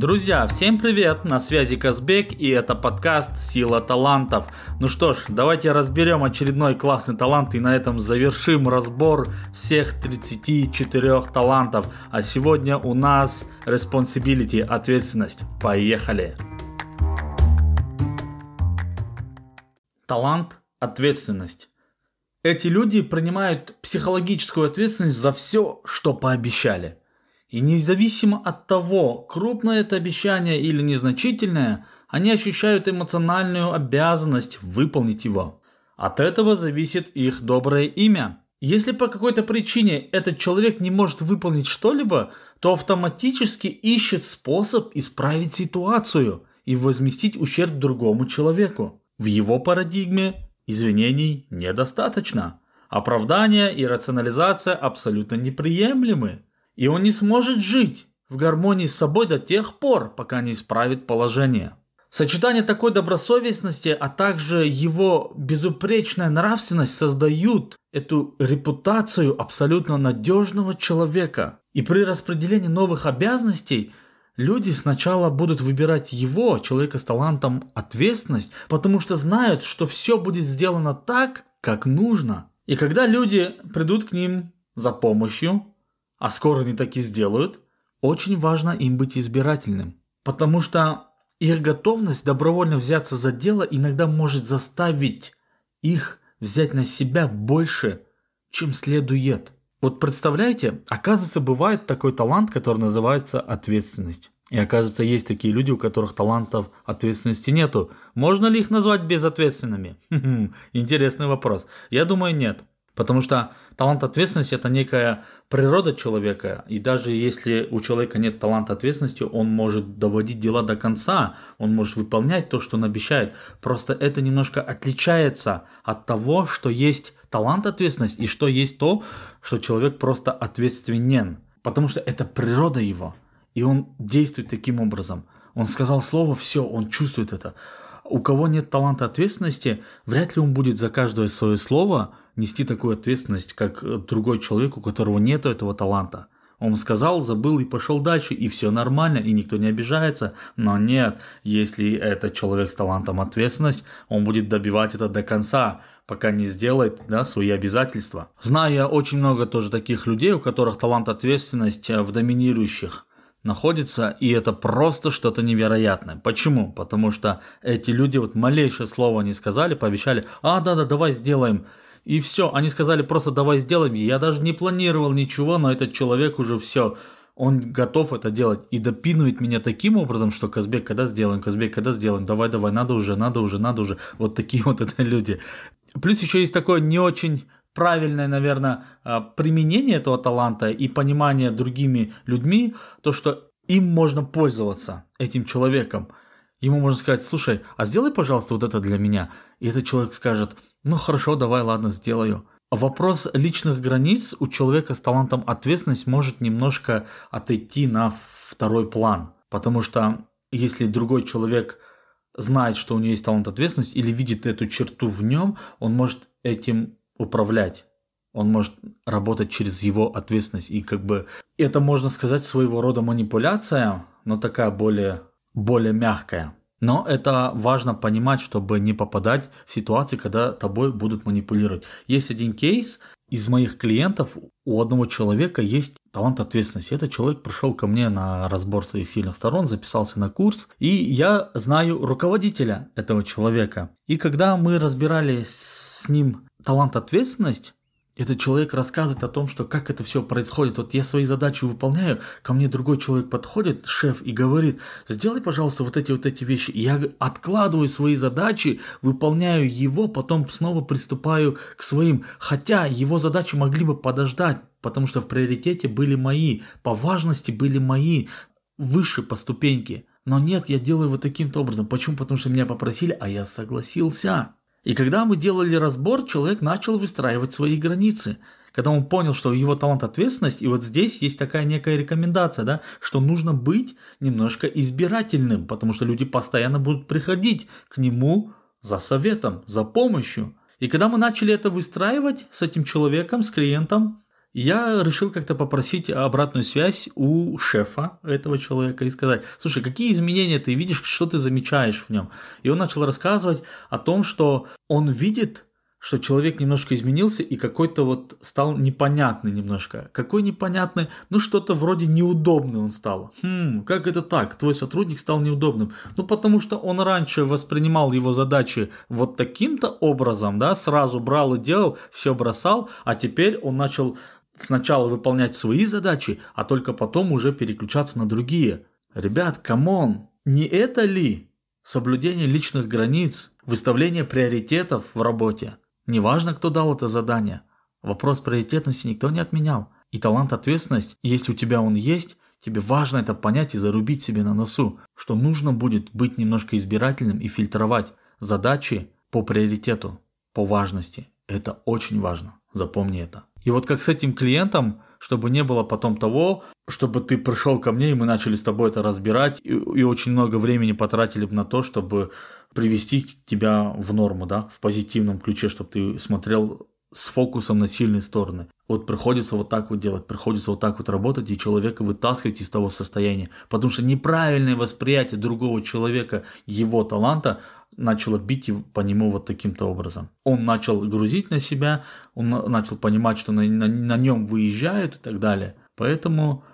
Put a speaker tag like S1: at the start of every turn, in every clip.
S1: Друзья, всем привет! На связи Казбек и это подкаст «Сила талантов». Ну что ж, давайте разберем очередной классный талант и на этом завершим разбор всех 34 талантов. А сегодня у нас responsibility, ответственность. Поехали! Талант, ответственность. Эти люди принимают психологическую ответственность за все, что пообещали. И независимо от того, крупное это обещание или незначительное, они ощущают эмоциональную обязанность выполнить его. От этого зависит их доброе имя. Если по какой-то причине этот человек не может выполнить что-либо, то автоматически ищет способ исправить ситуацию и возместить ущерб другому человеку. В его парадигме извинений недостаточно. Оправдание и рационализация абсолютно неприемлемы. И он не сможет жить в гармонии с собой до тех пор, пока не исправит положение. Сочетание такой добросовестности, а также его безупречная нравственность создают эту репутацию абсолютно надежного человека. И при распределении новых обязанностей люди сначала будут выбирать его, человека с талантом, ответственность, потому что знают, что все будет сделано так, как нужно. И когда люди придут к ним за помощью, а скоро они так и сделают, очень важно им быть избирательным. Потому что их готовность добровольно взяться за дело иногда может заставить их взять на себя больше, чем следует. Вот представляете, оказывается, бывает такой талант, который называется ответственность. И оказывается, есть такие люди, у которых талантов ответственности нету. Можно ли их назвать безответственными? Интересный вопрос. Я думаю, нет. Потому что талант ответственности это некая природа человека, и даже если у человека нет таланта ответственности, он может доводить дела до конца, он может выполнять то, что он обещает. Просто это немножко отличается от того, что есть талант ответственности и что есть то, что человек просто ответственен. Потому что это природа его, и он действует таким образом. Он сказал слово, все, он чувствует это. У кого нет таланта ответственности, вряд ли он будет за каждое свое слово нести такую ответственность, как э, другой человек, у которого нет этого таланта. Он сказал, забыл и пошел дальше, и все нормально, и никто не обижается. Но нет, если это человек с талантом ответственность, он будет добивать это до конца, пока не сделает да, свои обязательства. Знаю я очень много тоже таких людей, у которых талант ответственность э, в доминирующих находится, и это просто что-то невероятное. Почему? Потому что эти люди вот малейшее слово не сказали, пообещали, а, да-да, давай сделаем, и все, они сказали просто давай сделаем. Я даже не планировал ничего, но этот человек уже все, он готов это делать и допинывает меня таким образом, что Казбек, когда сделаем, Казбек, когда сделаем, давай, давай, надо уже, надо уже, надо уже. Вот такие вот это люди. Плюс еще есть такое не очень правильное, наверное, а, применение этого таланта и понимание другими людьми, то, что им можно пользоваться, этим человеком. Ему можно сказать, слушай, а сделай, пожалуйста, вот это для меня. И этот человек скажет, ну хорошо, давай, ладно, сделаю. Вопрос личных границ у человека с талантом ответственность может немножко отойти на второй план. Потому что если другой человек знает, что у него есть талант ответственность или видит эту черту в нем, он может этим управлять. Он может работать через его ответственность. И как бы это можно сказать своего рода манипуляция, но такая более, более мягкая. Но это важно понимать, чтобы не попадать в ситуации, когда тобой будут манипулировать. Есть один кейс из моих клиентов. У одного человека есть талант ответственности. Этот человек пришел ко мне на разбор своих сильных сторон, записался на курс. И я знаю руководителя этого человека. И когда мы разбирали с ним талант ответственность, этот человек рассказывает о том, что как это все происходит. Вот я свои задачи выполняю, ко мне другой человек подходит, шеф, и говорит, сделай, пожалуйста, вот эти вот эти вещи. Я откладываю свои задачи, выполняю его, потом снова приступаю к своим. Хотя его задачи могли бы подождать, потому что в приоритете были мои, по важности были мои, выше по ступеньке. Но нет, я делаю вот таким-то образом. Почему? Потому что меня попросили, а я согласился. И когда мы делали разбор, человек начал выстраивать свои границы. Когда он понял, что его талант ответственность, и вот здесь есть такая некая рекомендация, да, что нужно быть немножко избирательным, потому что люди постоянно будут приходить к нему за советом, за помощью. И когда мы начали это выстраивать с этим человеком, с клиентом, Я решил как-то попросить обратную связь у шефа этого человека и сказать, слушай, какие изменения ты видишь, что ты замечаешь в нем? И он начал рассказывать о том, что он видит что человек немножко изменился и какой-то вот стал непонятный немножко. Какой непонятный? Ну что-то вроде неудобный он стал. Хм, как это так? Твой сотрудник стал неудобным. Ну потому что он раньше воспринимал его задачи вот таким-то образом, да, сразу брал и делал, все бросал, а теперь он начал сначала выполнять свои задачи, а только потом уже переключаться на другие. Ребят, come on, не это ли соблюдение личных границ, выставление приоритетов в работе? Неважно, кто дал это задание. Вопрос приоритетности никто не отменял. И талант ответственность, если у тебя он есть, тебе важно это понять и зарубить себе на носу, что нужно будет быть немножко избирательным и фильтровать задачи по приоритету, по важности. Это очень важно. Запомни это. И вот как с этим клиентом, чтобы не было потом того, чтобы ты пришел ко мне, и мы начали с тобой это разбирать, и, и очень много времени потратили бы на то, чтобы привести тебя в норму, да, в позитивном ключе, чтобы ты смотрел с фокусом на сильные стороны. Вот приходится вот так вот делать, приходится вот так вот работать и человека вытаскивать из того состояния. Потому что неправильное восприятие другого человека, его таланта, начало бить по нему вот таким-то образом. Он начал грузить на себя, он начал понимать, что на, на, на нем выезжают и так далее. Поэтому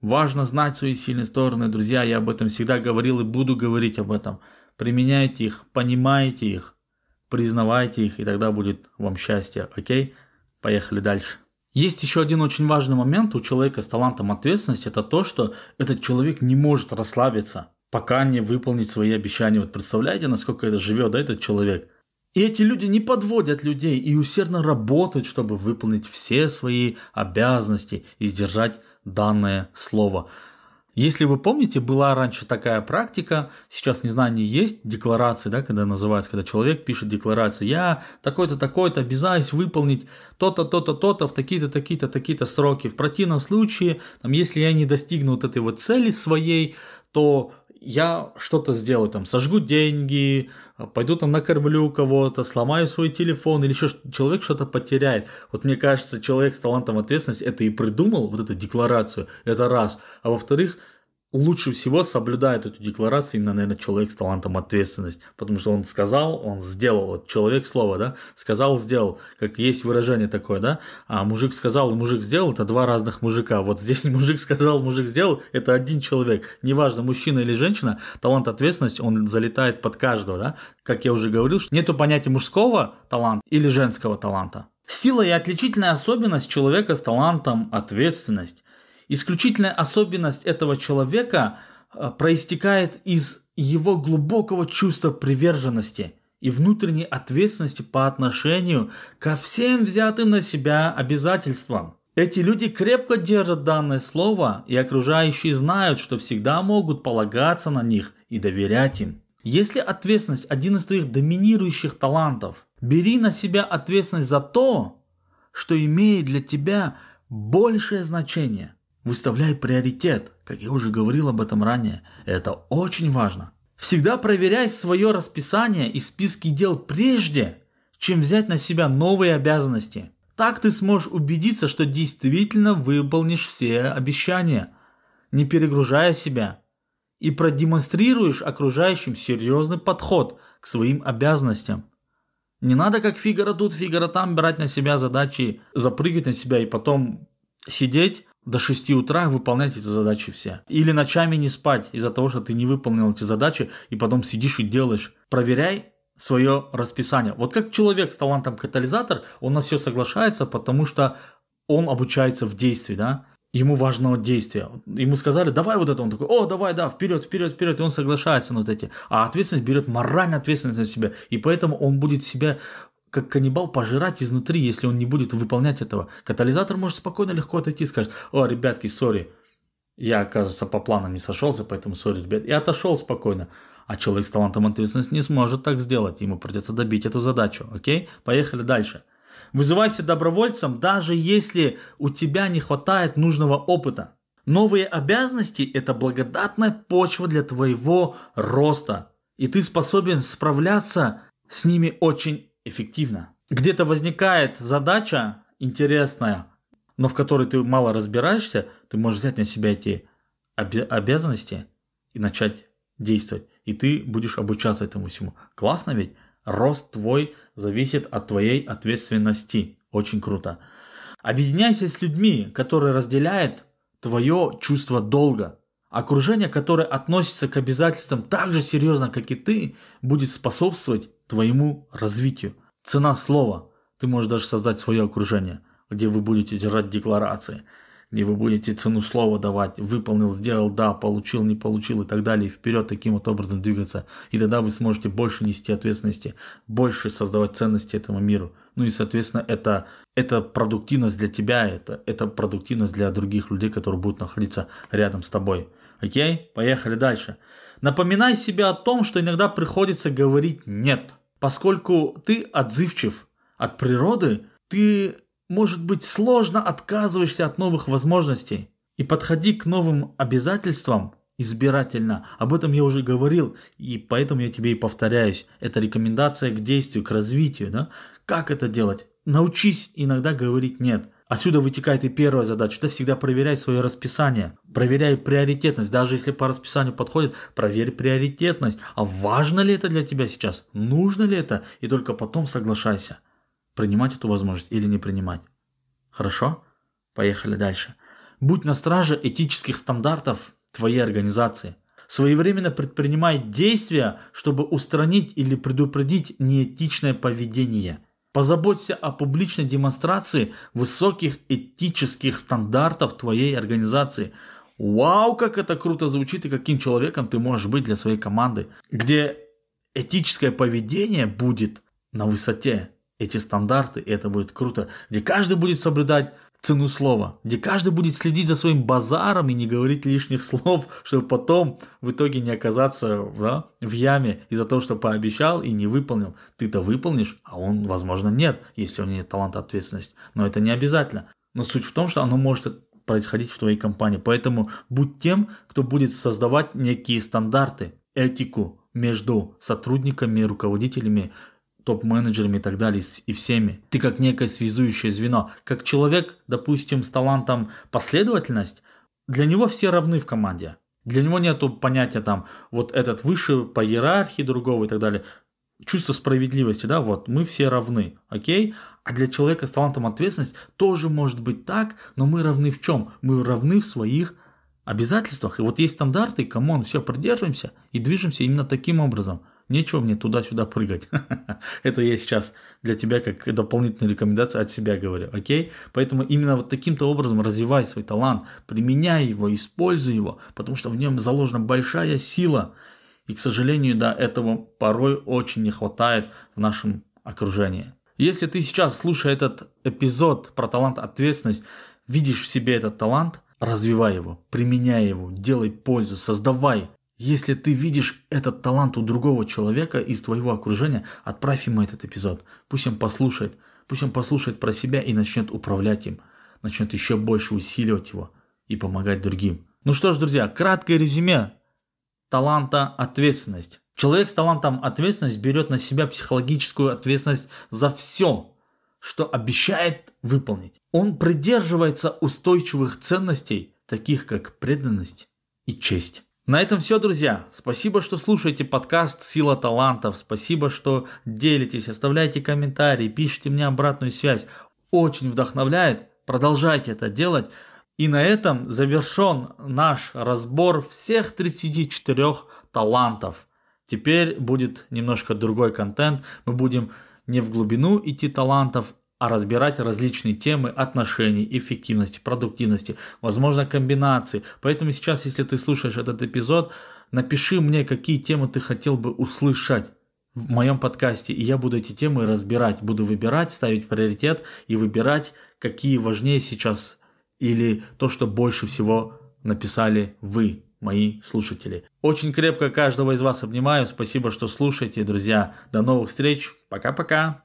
S1: важно знать свои сильные стороны, друзья. Я об этом всегда говорил и буду говорить об этом. Применяйте их, понимайте их, признавайте их, и тогда будет вам счастье. Окей? Поехали дальше. Есть еще один очень важный момент у человека с талантом ответственности, это то, что этот человек не может расслабиться, пока не выполнит свои обещания. Вот представляете, насколько это живет, да, этот человек? И эти люди не подводят людей и усердно работают, чтобы выполнить все свои обязанности и сдержать данное слово. Если вы помните, была раньше такая практика, сейчас не знаю, не есть декларации, да, когда называется, когда человек пишет декларацию, я такой-то, такой-то обязаюсь выполнить то-то, то-то, то-то в такие-то, такие-то, такие-то сроки. В противном случае, там, если я не достигну вот этой вот цели своей, то я что-то сделаю, там, сожгу деньги, пойду там накормлю кого-то, сломаю свой телефон или еще человек что-то потеряет. Вот мне кажется, человек с талантом ответственности это и придумал, вот эту декларацию, это раз. А во-вторых, лучше всего соблюдает эту декларацию именно, наверное, человек с талантом ответственность, потому что он сказал, он сделал, вот человек слово, да, сказал, сделал, как есть выражение такое, да, а мужик сказал, мужик сделал, это два разных мужика, вот здесь мужик сказал, мужик сделал, это один человек, неважно, мужчина или женщина, талант ответственность, он залетает под каждого, да, как я уже говорил, нету понятия мужского таланта или женского таланта. Сила и отличительная особенность человека с талантом ответственность Исключительная особенность этого человека э, проистекает из его глубокого чувства приверженности и внутренней ответственности по отношению ко всем взятым на себя обязательствам. Эти люди крепко держат данное слово, и окружающие знают, что всегда могут полагаться на них и доверять им. Если ответственность один из твоих доминирующих талантов, бери на себя ответственность за то, что имеет для тебя большее значение. Выставляй приоритет, как я уже говорил об этом ранее. Это очень важно. Всегда проверяй свое расписание и списки дел прежде, чем взять на себя новые обязанности. Так ты сможешь убедиться, что действительно выполнишь все обещания, не перегружая себя, и продемонстрируешь окружающим серьезный подход к своим обязанностям. Не надо как Фигаро тут, Фигаро там брать на себя задачи, запрыгать на себя и потом сидеть до 6 утра выполнять эти задачи все. Или ночами не спать из-за того, что ты не выполнил эти задачи, и потом сидишь и делаешь. Проверяй свое расписание. Вот как человек с талантом катализатор, он на все соглашается, потому что он обучается в действии, да. Ему важно действие. Ему сказали, давай вот это, он такой, о, давай, да, вперед, вперед, вперед, и он соглашается на вот эти. А ответственность берет моральную ответственность на себя, и поэтому он будет себя как каннибал пожирать изнутри, если он не будет выполнять этого. Катализатор может спокойно легко отойти и скажет, о, ребятки, сори, я, оказывается, по планам не сошелся, поэтому сори, ребят, и отошел спокойно. А человек с талантом ответственности не сможет так сделать, ему придется добить эту задачу, окей? Поехали дальше. Вызывайся добровольцем, даже если у тебя не хватает нужного опыта. Новые обязанности – это благодатная почва для твоего роста, и ты способен справляться с ними очень эффективно. Где-то возникает задача интересная, но в которой ты мало разбираешься, ты можешь взять на себя эти обязанности и начать действовать. И ты будешь обучаться этому всему. Классно ведь? Рост твой зависит от твоей ответственности. Очень круто. Объединяйся с людьми, которые разделяют твое чувство долга. Окружение, которое относится к обязательствам так же серьезно, как и ты, будет способствовать твоему развитию. Цена слова. Ты можешь даже создать свое окружение, где вы будете держать декларации – где вы будете цену слова давать, выполнил, сделал, да, получил, не получил и так далее, и вперед таким вот образом двигаться. И тогда вы сможете больше нести ответственности, больше создавать ценности этому миру. Ну и, соответственно, это, это продуктивность для тебя, это, это продуктивность для других людей, которые будут находиться рядом с тобой. Окей? Поехали дальше. Напоминай себе о том, что иногда приходится говорить «нет». Поскольку ты отзывчив от природы, ты может быть сложно отказываешься от новых возможностей и подходи к новым обязательствам избирательно. Об этом я уже говорил, и поэтому я тебе и повторяюсь. Это рекомендация к действию, к развитию. Да? Как это делать? Научись иногда говорить «нет». Отсюда вытекает и первая задача. Ты всегда проверяй свое расписание. Проверяй приоритетность. Даже если по расписанию подходит, проверь приоритетность. А важно ли это для тебя сейчас? Нужно ли это? И только потом соглашайся принимать эту возможность или не принимать. Хорошо? Поехали дальше. Будь на страже этических стандартов твоей организации. Своевременно предпринимай действия, чтобы устранить или предупредить неэтичное поведение. Позаботься о публичной демонстрации высоких этических стандартов твоей организации. Вау, как это круто звучит и каким человеком ты можешь быть для своей команды, где этическое поведение будет на высоте. Эти стандарты, и это будет круто, где каждый будет соблюдать цену слова, где каждый будет следить за своим базаром и не говорить лишних слов, чтобы потом в итоге не оказаться да, в яме из-за того, что пообещал и не выполнил. Ты-то выполнишь, а он, возможно, нет, если у него нет таланта ответственности. Но это не обязательно. Но суть в том, что оно может происходить в твоей компании. Поэтому будь тем, кто будет создавать некие стандарты, этику между сотрудниками, руководителями, топ-менеджерами и так далее, и всеми. Ты как некое связующее звено. Как человек, допустим, с талантом последовательность, для него все равны в команде. Для него нету понятия там, вот этот выше по иерархии другого и так далее. Чувство справедливости, да, вот, мы все равны, окей? А для человека с талантом ответственность тоже может быть так, но мы равны в чем? Мы равны в своих обязательствах. И вот есть стандарты, come on, все, придерживаемся и движемся именно таким образом – Нечего мне туда-сюда прыгать. Это я сейчас для тебя как дополнительная рекомендация от себя говорю, окей? Поэтому именно вот таким-то образом развивай свой талант, применяй его, используй его, потому что в нем заложена большая сила. И, к сожалению, да, этого порой очень не хватает в нашем окружении. Если ты сейчас, слушая этот эпизод про талант ответственность, видишь в себе этот талант, развивай его, применяй его, делай пользу, создавай если ты видишь этот талант у другого человека из твоего окружения, отправь ему этот эпизод. Пусть он послушает. Пусть он послушает про себя и начнет управлять им. Начнет еще больше усиливать его и помогать другим. Ну что ж, друзья, краткое резюме таланта ответственность. Человек с талантом ответственность берет на себя психологическую ответственность за все, что обещает выполнить. Он придерживается устойчивых ценностей, таких как преданность и честь. На этом все, друзья. Спасибо, что слушаете подкаст «Сила талантов». Спасибо, что делитесь, оставляйте комментарии, пишите мне обратную связь. Очень вдохновляет. Продолжайте это делать. И на этом завершен наш разбор всех 34 талантов. Теперь будет немножко другой контент. Мы будем не в глубину идти талантов, а разбирать различные темы отношений, эффективности, продуктивности, возможно, комбинации. Поэтому сейчас, если ты слушаешь этот эпизод, напиши мне, какие темы ты хотел бы услышать в моем подкасте, и я буду эти темы разбирать, буду выбирать, ставить приоритет и выбирать, какие важнее сейчас или то, что больше всего написали вы, мои слушатели. Очень крепко каждого из вас обнимаю. Спасибо, что слушаете, друзья. До новых встреч. Пока-пока.